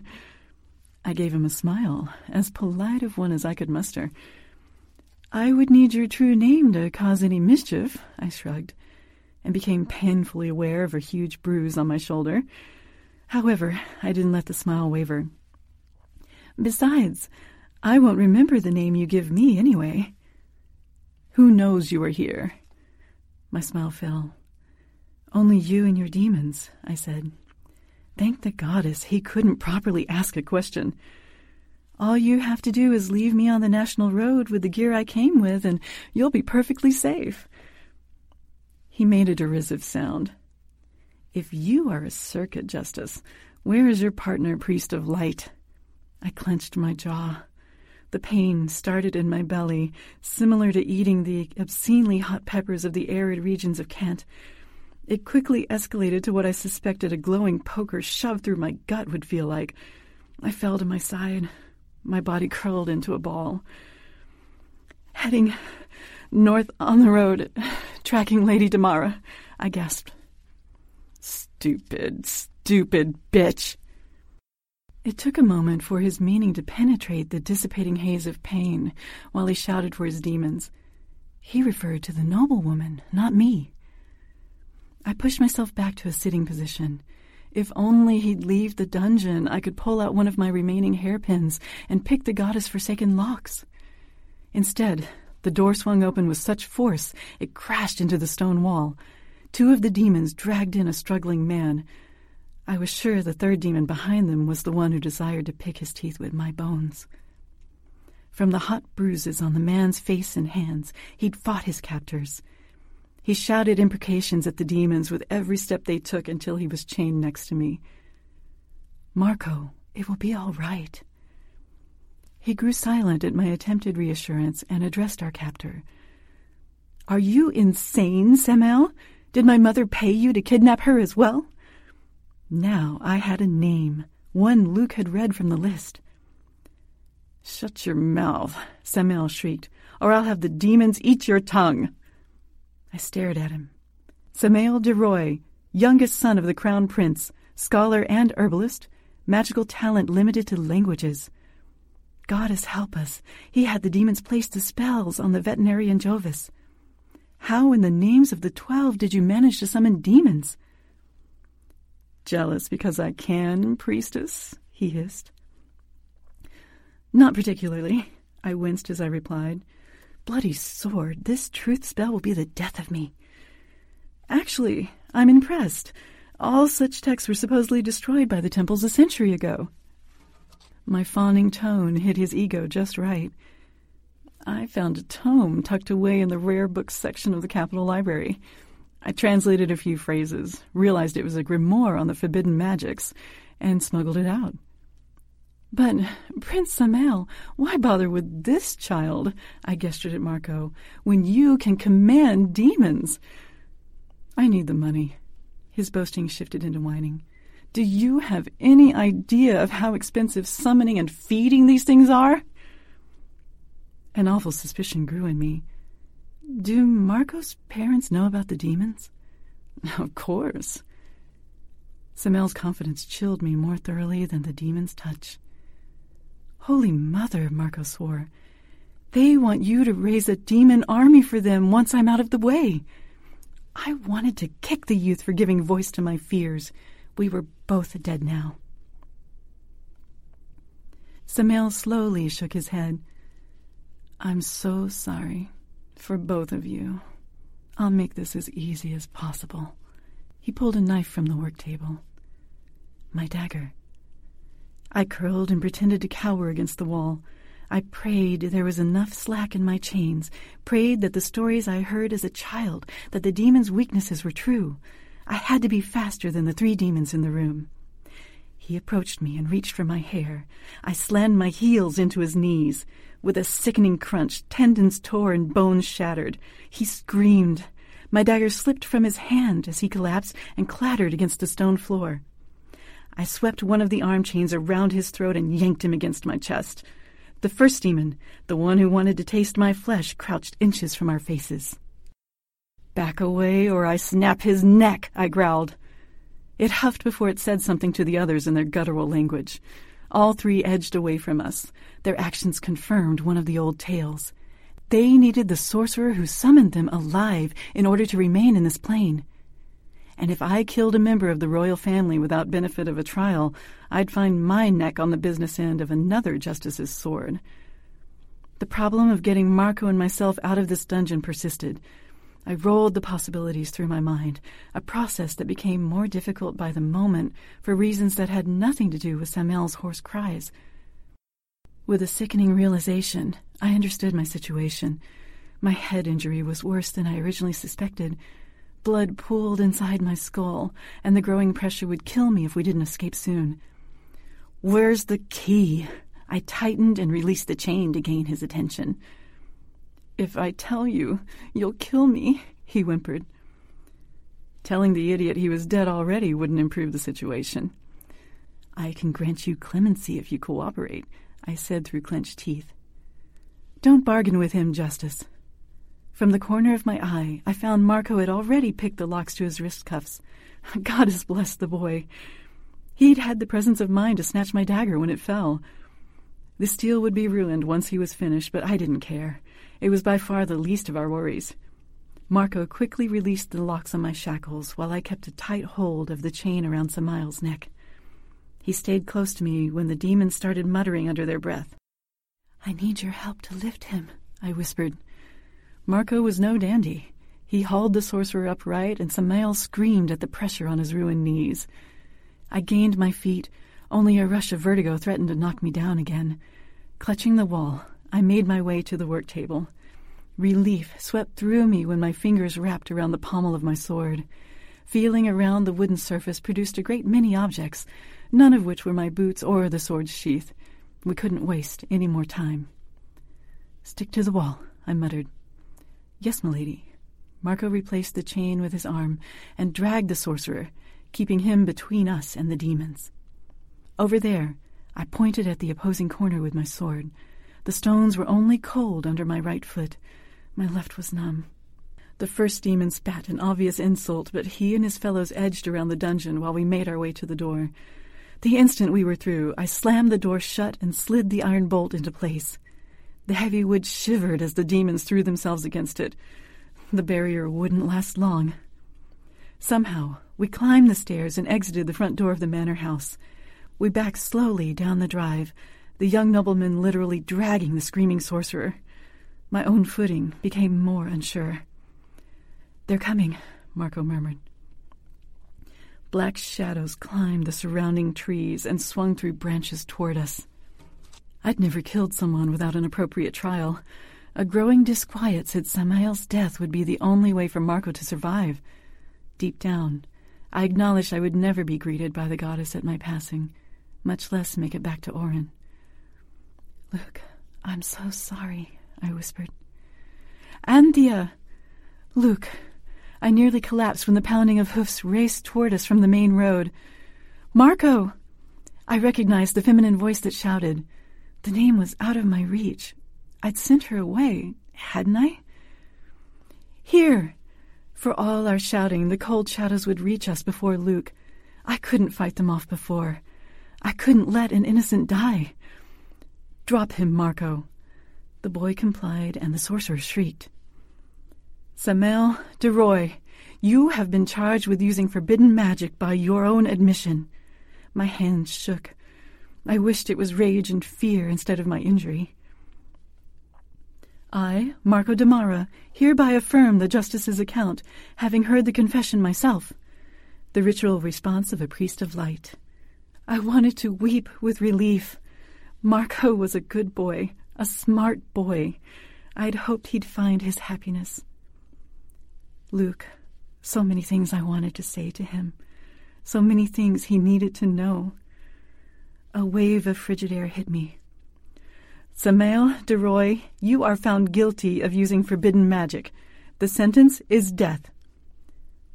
Speaker 5: I gave him a smile, as polite of one as I could muster. I would need your true name to cause any mischief, I shrugged, and became painfully aware of a huge bruise on my shoulder. However, I didn't let the smile waver. Besides, I won't remember the name you give me anyway. Who knows you are here? My smile fell. Only you and your demons, I said. Thank the goddess he couldn't properly ask a question. All you have to do is leave me on the national road with the gear I came with, and you'll be perfectly safe. He made a derisive sound. If you are a circuit justice, where is your partner, priest of light? I clenched my jaw. The pain started in my belly, similar to eating the obscenely hot peppers of the arid regions of Kent. It quickly escalated to what I suspected a glowing poker shoved through my gut would feel like. I fell to my side. My body curled into a ball. Heading north on the road, tracking Lady Damara, I gasped. Stupid, stupid bitch. It took a moment for his meaning to penetrate the dissipating haze of pain while he shouted for his demons. He referred to the noblewoman, not me. I pushed myself back to a sitting position. If only he'd leave the dungeon, I could pull out one of my remaining hairpins and pick the goddess' forsaken locks. Instead, the door swung open with such force it crashed into the stone wall. Two of the demons dragged in a struggling man, I was sure the third demon behind them was the one who desired to pick his teeth with my bones. From the hot bruises on the man's face and hands, he'd fought his captors. He shouted imprecations at the demons with every step they took until he was chained next to me. Marco, it will be all right. He grew silent at my attempted reassurance and addressed our captor. Are you insane, Samael? Did my mother pay you to kidnap her as well? Now I had a name, one Luke had read from the list. Shut your mouth, Samael shrieked, or I'll have the demons eat your tongue. I stared at him. Samael de Roy, youngest son of the Crown Prince, scholar and herbalist, magical talent limited to languages. Goddess help us, he had the demons place the spells on the veterinarian Jovis. How in the names of the twelve did you manage to summon demons? Jealous because I can, priestess? he hissed. Not particularly, I winced as I replied. Bloody sword, this truth spell will be the death of me. Actually, I'm impressed. All such texts were supposedly destroyed by the temples a century ago. My fawning tone hit his ego just right. I found a tome tucked away in the rare books section of the Capitol Library. I translated a few phrases, realized it was a grimoire on the forbidden magics, and smuggled it out. But, Prince Samael, why bother with this child? I gestured at Marco, when you can command demons. I need the money. His boasting shifted into whining. Do you have any idea of how expensive summoning and feeding these things are? An awful suspicion grew in me. Do Marco's parents know about the demons? Of course. Samael's confidence chilled me more thoroughly than the demon's touch. Holy Mother, Marco swore. They want you to raise a demon army for them once I'm out of the way. I wanted to kick the youth for giving voice to my fears. We were both dead now. Samel slowly shook his head. I'm so sorry for both of you. I'll make this as easy as possible. He pulled a knife from the work table. My dagger. I curled and pretended to cower against the wall. I prayed there was enough slack in my chains, prayed that the stories I heard as a child, that the demon's weaknesses were true. I had to be faster than the three demons in the room. He approached me and reached for my hair. I slammed my heels into his knees. With a sickening crunch, tendons tore and bones shattered. He screamed. My dagger slipped from his hand as he collapsed and clattered against the stone floor. I swept one of the arm chains around his throat and yanked him against my chest. The first demon, the one who wanted to taste my flesh, crouched inches from our faces. Back away or I snap his neck, I growled. It huffed before it said something to the others in their guttural language. All three edged away from us. Their actions confirmed one of the old tales. They needed the sorcerer who summoned them alive in order to remain in this plane. And if I killed a member of the royal family without benefit of a trial, I'd find my neck on the business end of another justice's sword. The problem of getting Marco and myself out of this dungeon persisted. I rolled the possibilities through my mind, a process that became more difficult by the moment for reasons that had nothing to do with Samael's hoarse cries. With a sickening realization, I understood my situation. My head injury was worse than I originally suspected. Blood pooled inside my skull, and the growing pressure would kill me if we didn't escape soon. Where's the key? I tightened and released the chain to gain his attention. If I tell you, you'll kill me, he whimpered. Telling the idiot he was dead already wouldn't improve the situation. I can grant you clemency if you cooperate, I said through clenched teeth. Don't bargain with him, Justice. From the corner of my eye, I found Marco had already picked the locks to his wrist cuffs. God has blessed the boy. He'd had the presence of mind to snatch my dagger when it fell. The steel would be ruined once he was finished, but I didn't care. It was by far the least of our worries. Marco quickly released the locks on my shackles while I kept a tight hold of the chain around Samael's neck. He stayed close to me when the demons started muttering under their breath. I need your help to lift him, I whispered. Marco was no dandy. He hauled the sorcerer upright, and Samael screamed at the pressure on his ruined knees. I gained my feet, only a rush of vertigo threatened to knock me down again. Clutching the wall, I made my way to the work table. Relief swept through me when my fingers wrapped around the pommel of my sword. Feeling around the wooden surface produced a great many objects, none of which were my boots or the sword's sheath. We couldn't waste any more time. Stick to the wall, I muttered. Yes, milady. Marco replaced the chain with his arm and dragged the sorcerer, keeping him between us and the demons. Over there, I pointed at the opposing corner with my sword. The stones were only cold under my right foot. My left was numb. The first demon spat an obvious insult, but he and his fellows edged around the dungeon while we made our way to the door. The instant we were through, I slammed the door shut and slid the iron bolt into place. The heavy wood shivered as the demons threw themselves against it. The barrier wouldn't last long. Somehow, we climbed the stairs and exited the front door of the manor house. We backed slowly down the drive, the young nobleman literally dragging the screaming sorcerer. My own footing became more unsure. They're coming, Marco murmured. Black shadows climbed the surrounding trees and swung through branches toward us. I'd never killed someone without an appropriate trial. A growing disquiet said Samael's death would be the only way for Marco to survive. Deep down, I acknowledged I would never be greeted by the goddess at my passing much less make it back to Oren. Luke, I'm so sorry, I whispered. Anthea! Luke! I nearly collapsed when the pounding of hoofs raced toward us from the main road. Marco! I recognized the feminine voice that shouted. The name was out of my reach. I'd sent her away, hadn't I? Here! For all our shouting, the cold shadows would reach us before Luke. I couldn't fight them off before. I couldn't let an innocent die. Drop him, Marco. The boy complied, and the sorcerer shrieked. Samael de Roy, you have been charged with using forbidden magic by your own admission. My hands shook. I wished it was rage and fear instead of my injury. I, Marco Damara, hereby affirm the justice's account, having heard the confession myself. The ritual response of a priest of light. I wanted to weep with relief. Marco was a good boy, a smart boy. I'd hoped he'd find his happiness. Luke, so many things I wanted to say to him, so many things he needed to know. A wave of frigid air hit me. Samael DeRoy, you are found guilty of using forbidden magic. The sentence is death.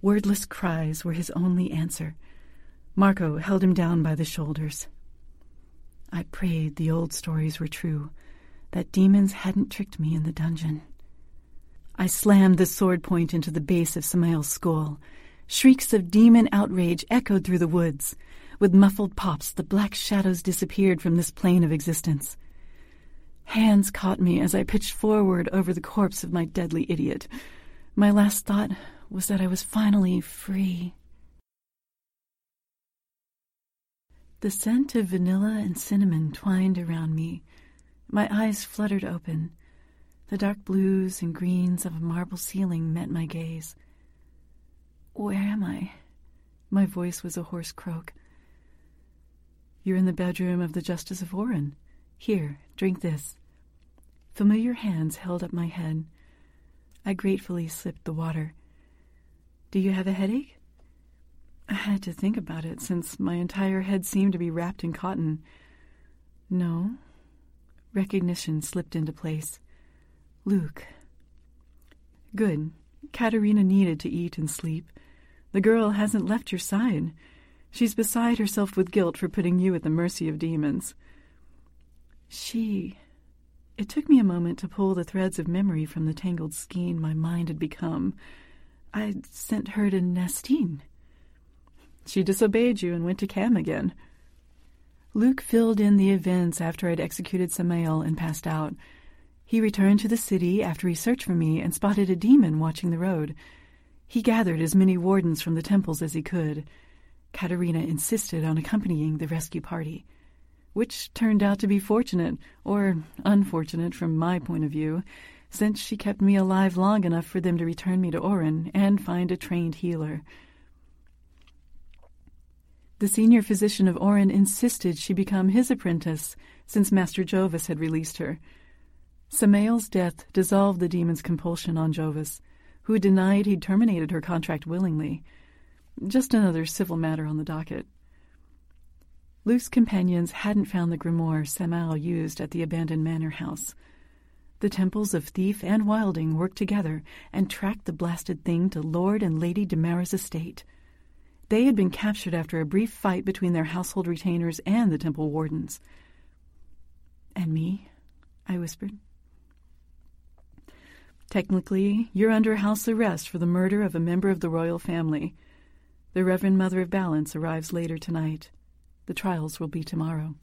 Speaker 5: Wordless cries were his only answer. Marco held him down by the shoulders. I prayed the old stories were true, that demons hadn't tricked me in the dungeon. I slammed the sword point into the base of Samael's skull. Shrieks of demon outrage echoed through the woods. With muffled pops, the black shadows disappeared from this plane of existence. Hands caught me as I pitched forward over the corpse of my deadly idiot. My last thought was that I was finally free. The scent of vanilla and cinnamon twined around me. My eyes fluttered open. The dark blues and greens of a marble ceiling met my gaze. Where am I? My voice was a hoarse croak. You're in the bedroom of the Justice of Oren. Here, drink this. Familiar hands held up my head. I gratefully sipped the water. Do you have a headache? I had to think about it since my entire head seemed to be wrapped in cotton. No. Recognition slipped into place. Luke. Good. Katerina needed to eat and sleep. The girl hasn't left your side. She's beside herself with guilt for putting you at the mercy of demons. She. It took me a moment to pull the threads of memory from the tangled skein my mind had become. I'd sent her to Nastine. She disobeyed you and went to Cam again. Luke filled in the events after I'd executed Samael and passed out. He returned to the city after he searched for me and spotted a demon watching the road. He gathered as many wardens from the temples as he could. Katerina insisted on accompanying the rescue party, which turned out to be fortunate, or unfortunate from my point of view, since she kept me alive long enough for them to return me to Oren and find a trained healer. The senior physician of Oren insisted she become his apprentice, since Master Jovis had released her. Samael's death dissolved the demon's compulsion on Jovis, who denied he'd terminated her contract willingly. Just another civil matter on the docket. Luke's companions hadn't found the grimoire Samael used at the abandoned manor house. The temples of Thief and Wilding worked together and tracked the blasted thing to Lord and Lady Damaras' estate. They had been captured after a brief fight between their household retainers and the temple wardens. And me? I whispered. Technically, you're under house arrest for the murder of a member of the royal family. The Reverend Mother of Balance arrives later tonight. The trials will be tomorrow.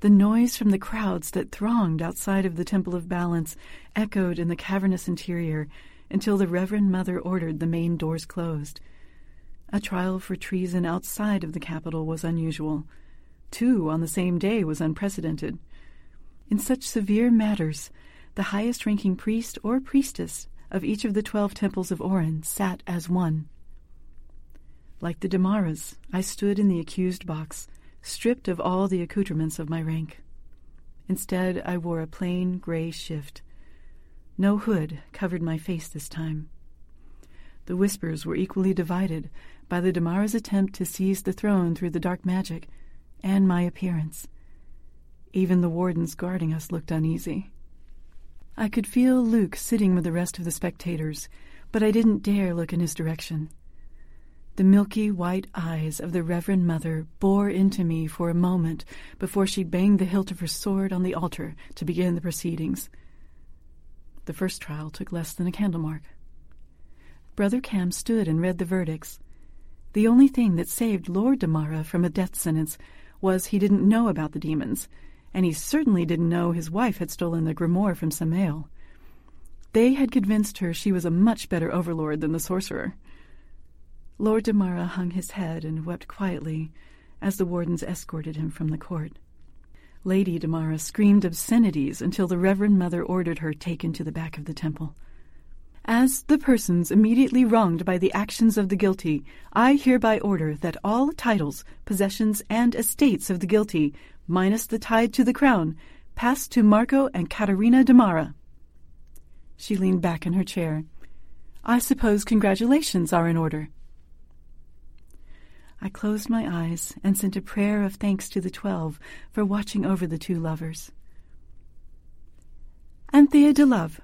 Speaker 5: The noise from the crowds that thronged outside of the Temple of Balance echoed in the cavernous interior until the Reverend Mother ordered the main doors closed. A trial for treason outside of the capital was unusual. Two on the same day was unprecedented. In such severe matters, the highest ranking priest or priestess of each of the twelve temples of Oren sat as one. Like the Damaras, I stood in the accused box, stripped of all the accoutrements of my rank. Instead, I wore a plain gray shift. No hood covered my face this time. The whispers were equally divided by the Damara's attempt to seize the throne through the dark magic and my appearance. Even the wardens guarding us looked uneasy. I could feel Luke sitting with the rest of the spectators, but I didn't dare look in his direction. The milky white eyes of the Reverend Mother bore into me for a moment before she banged the hilt of her sword on the altar to begin the proceedings. The first trial took less than a candle mark. Brother Cam stood and read the verdicts. The only thing that saved Lord Damara from a death sentence was he didn't know about the demons, and he certainly didn't know his wife had stolen the grimoire from Samael. They had convinced her she was a much better overlord than the sorcerer. Lord Damara hung his head and wept quietly as the wardens escorted him from the court. Lady Damara screamed obscenities until the Reverend Mother ordered her taken to the back of the temple. As the persons immediately wronged by the actions of the guilty, I hereby order that all titles, possessions, and estates of the guilty minus the tide to the crown, pass to Marco and Katerina Damara. She leaned back in her chair. I suppose congratulations are in order. I closed my eyes and sent a prayer of thanks to the twelve for watching over the two lovers. Anthea de Love,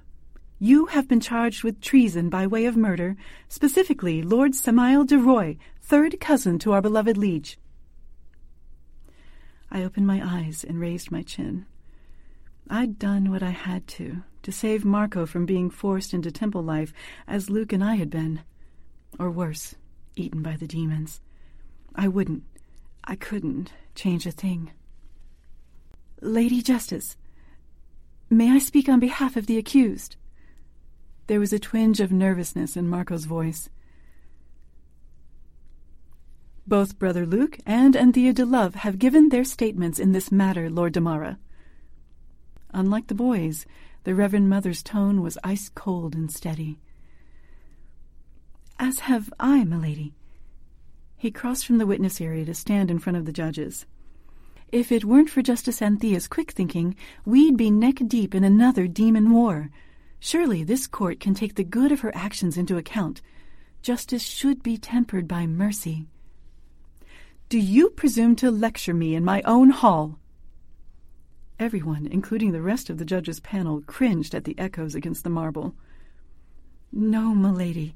Speaker 5: you have been charged with treason by way of murder, specifically Lord Samael de Roy, third cousin to our beloved liege. I opened my eyes and raised my chin. I'd done what I had to, to save Marco from being forced into temple life as Luke and I had been. Or worse, eaten by the demons. I wouldn't, I couldn't change a thing. Lady Justice, may I speak on behalf of the accused? There was a twinge of nervousness in Marco's voice. Both Brother Luke and Anthea de Love have given their statements in this matter, Lord Damara. Unlike the boys, the Reverend Mother's tone was ice cold and steady. As have I, milady. He crossed from the witness area to stand in front of the judges. If it weren't for Justice Anthea's quick thinking, we'd be neck deep in another demon war. Surely this court can take the good of her actions into account. Justice should be tempered by mercy. Do you presume to lecture me in my own hall? Everyone, including the rest of the judges' panel, cringed at the echoes against the marble. No, milady.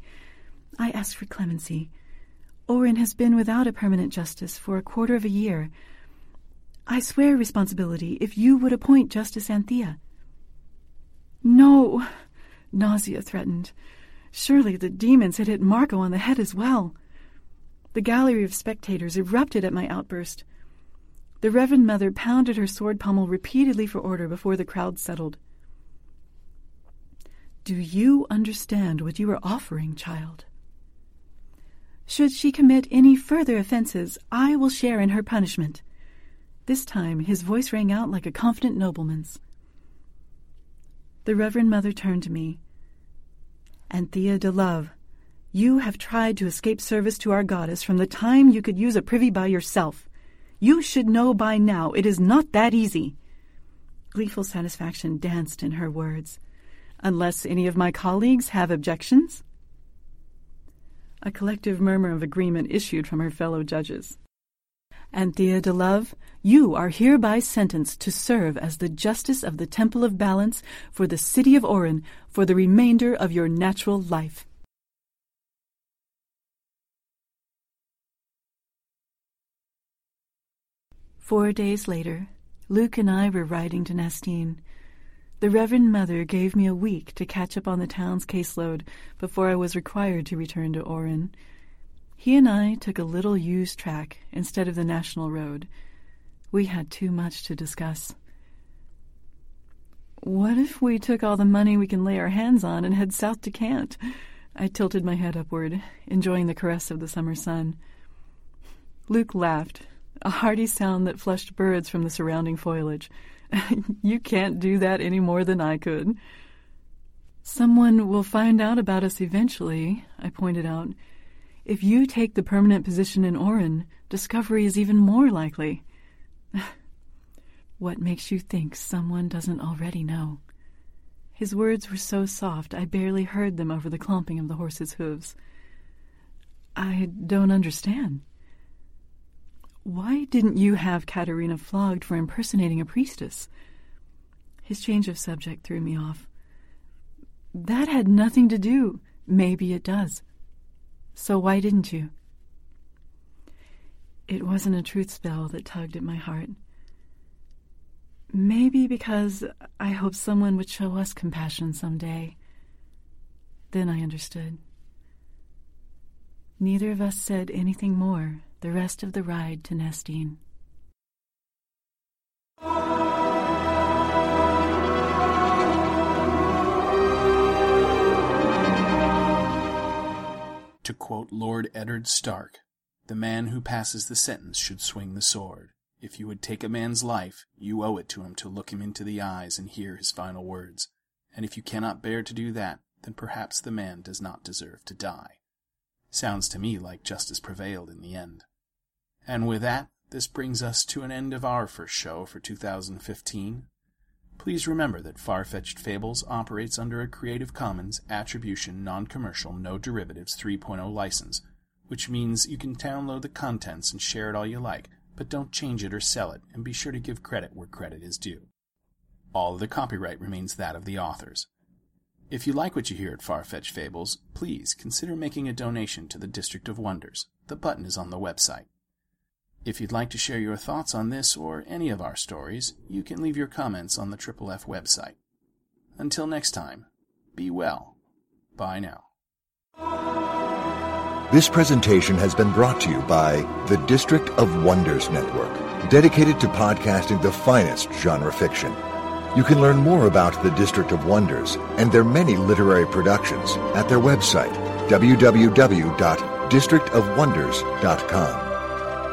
Speaker 5: I ask for clemency. Oren has been without a permanent justice for a quarter of a year. I swear responsibility if you would appoint Justice Anthea. No, nausea threatened. Surely the demons had hit Marco on the head as well. The gallery of spectators erupted at my outburst. The Reverend Mother pounded her sword pommel repeatedly for order before the crowd settled. Do you understand what you are offering, child? Should she commit any further offenses, I will share in her punishment. This time his voice rang out like a confident nobleman's. The Reverend Mother turned to me. Anthea de Love, you have tried to escape service to our goddess from the time you could use a privy by yourself. You should know by now it is not that easy. Gleeful satisfaction danced in her words. Unless any of my colleagues have objections? A collective murmur of agreement issued from her fellow judges. Anthea de Love, you are hereby sentenced to serve as the justice of the Temple of Balance for the city of Oren for the remainder of your natural life. Four days later, Luke and I were riding to Nastine. The Reverend Mother gave me a week to catch up on the town's caseload before I was required to return to Oren. He and I took a little used track instead of the national road. We had too much to discuss. What if we took all the money we can lay our hands on and head south to Kant? I tilted my head upward, enjoying the caress of the summer sun. Luke laughed a hearty sound that flushed birds from the surrounding foliage. you can't do that any more than I could. Someone will find out about us eventually, I pointed out. If you take the permanent position in Oren, discovery is even more likely. what makes you think someone doesn't already know? His words were so soft I barely heard them over the clomping of the horse's hooves. I don't understand. Why didn't you have Katerina flogged for impersonating a priestess? His change of subject threw me off. That had nothing to do. Maybe it does. So why didn't you? It wasn't a truth spell that tugged at my heart. Maybe because I hoped someone would show us compassion someday. Then I understood. Neither of us said anything more the rest of the ride to Nestine.
Speaker 3: To quote Lord Eddard Stark, the man who passes the sentence should swing the sword. If you would take a man's life, you owe it to him to look him into the eyes and hear his final words. And if you cannot bear to do that, then perhaps the man does not deserve to die. Sounds to me like justice prevailed in the end. And with that, this brings us to an end of our first show for 2015. Please remember that Far-Fetched Fables operates under a Creative Commons Attribution Non-Commercial No Derivatives 3.0 license, which means you can download the contents and share it all you like, but don't change it or sell it, and be sure to give credit where credit is due. All of the copyright remains that of the authors. If you like what you hear at Far-Fetched Fables, please consider making a donation to the District of Wonders. The button is on the website. If you'd like to share your thoughts on this or any of our stories, you can leave your comments on the Triple F website. Until next time, be well. Bye now.
Speaker 2: This presentation has been brought to you by the District of Wonders Network. dedicated to podcasting the finest genre fiction. You can learn more about the District of Wonders and their many literary productions at their website, www.districtofwonders.com.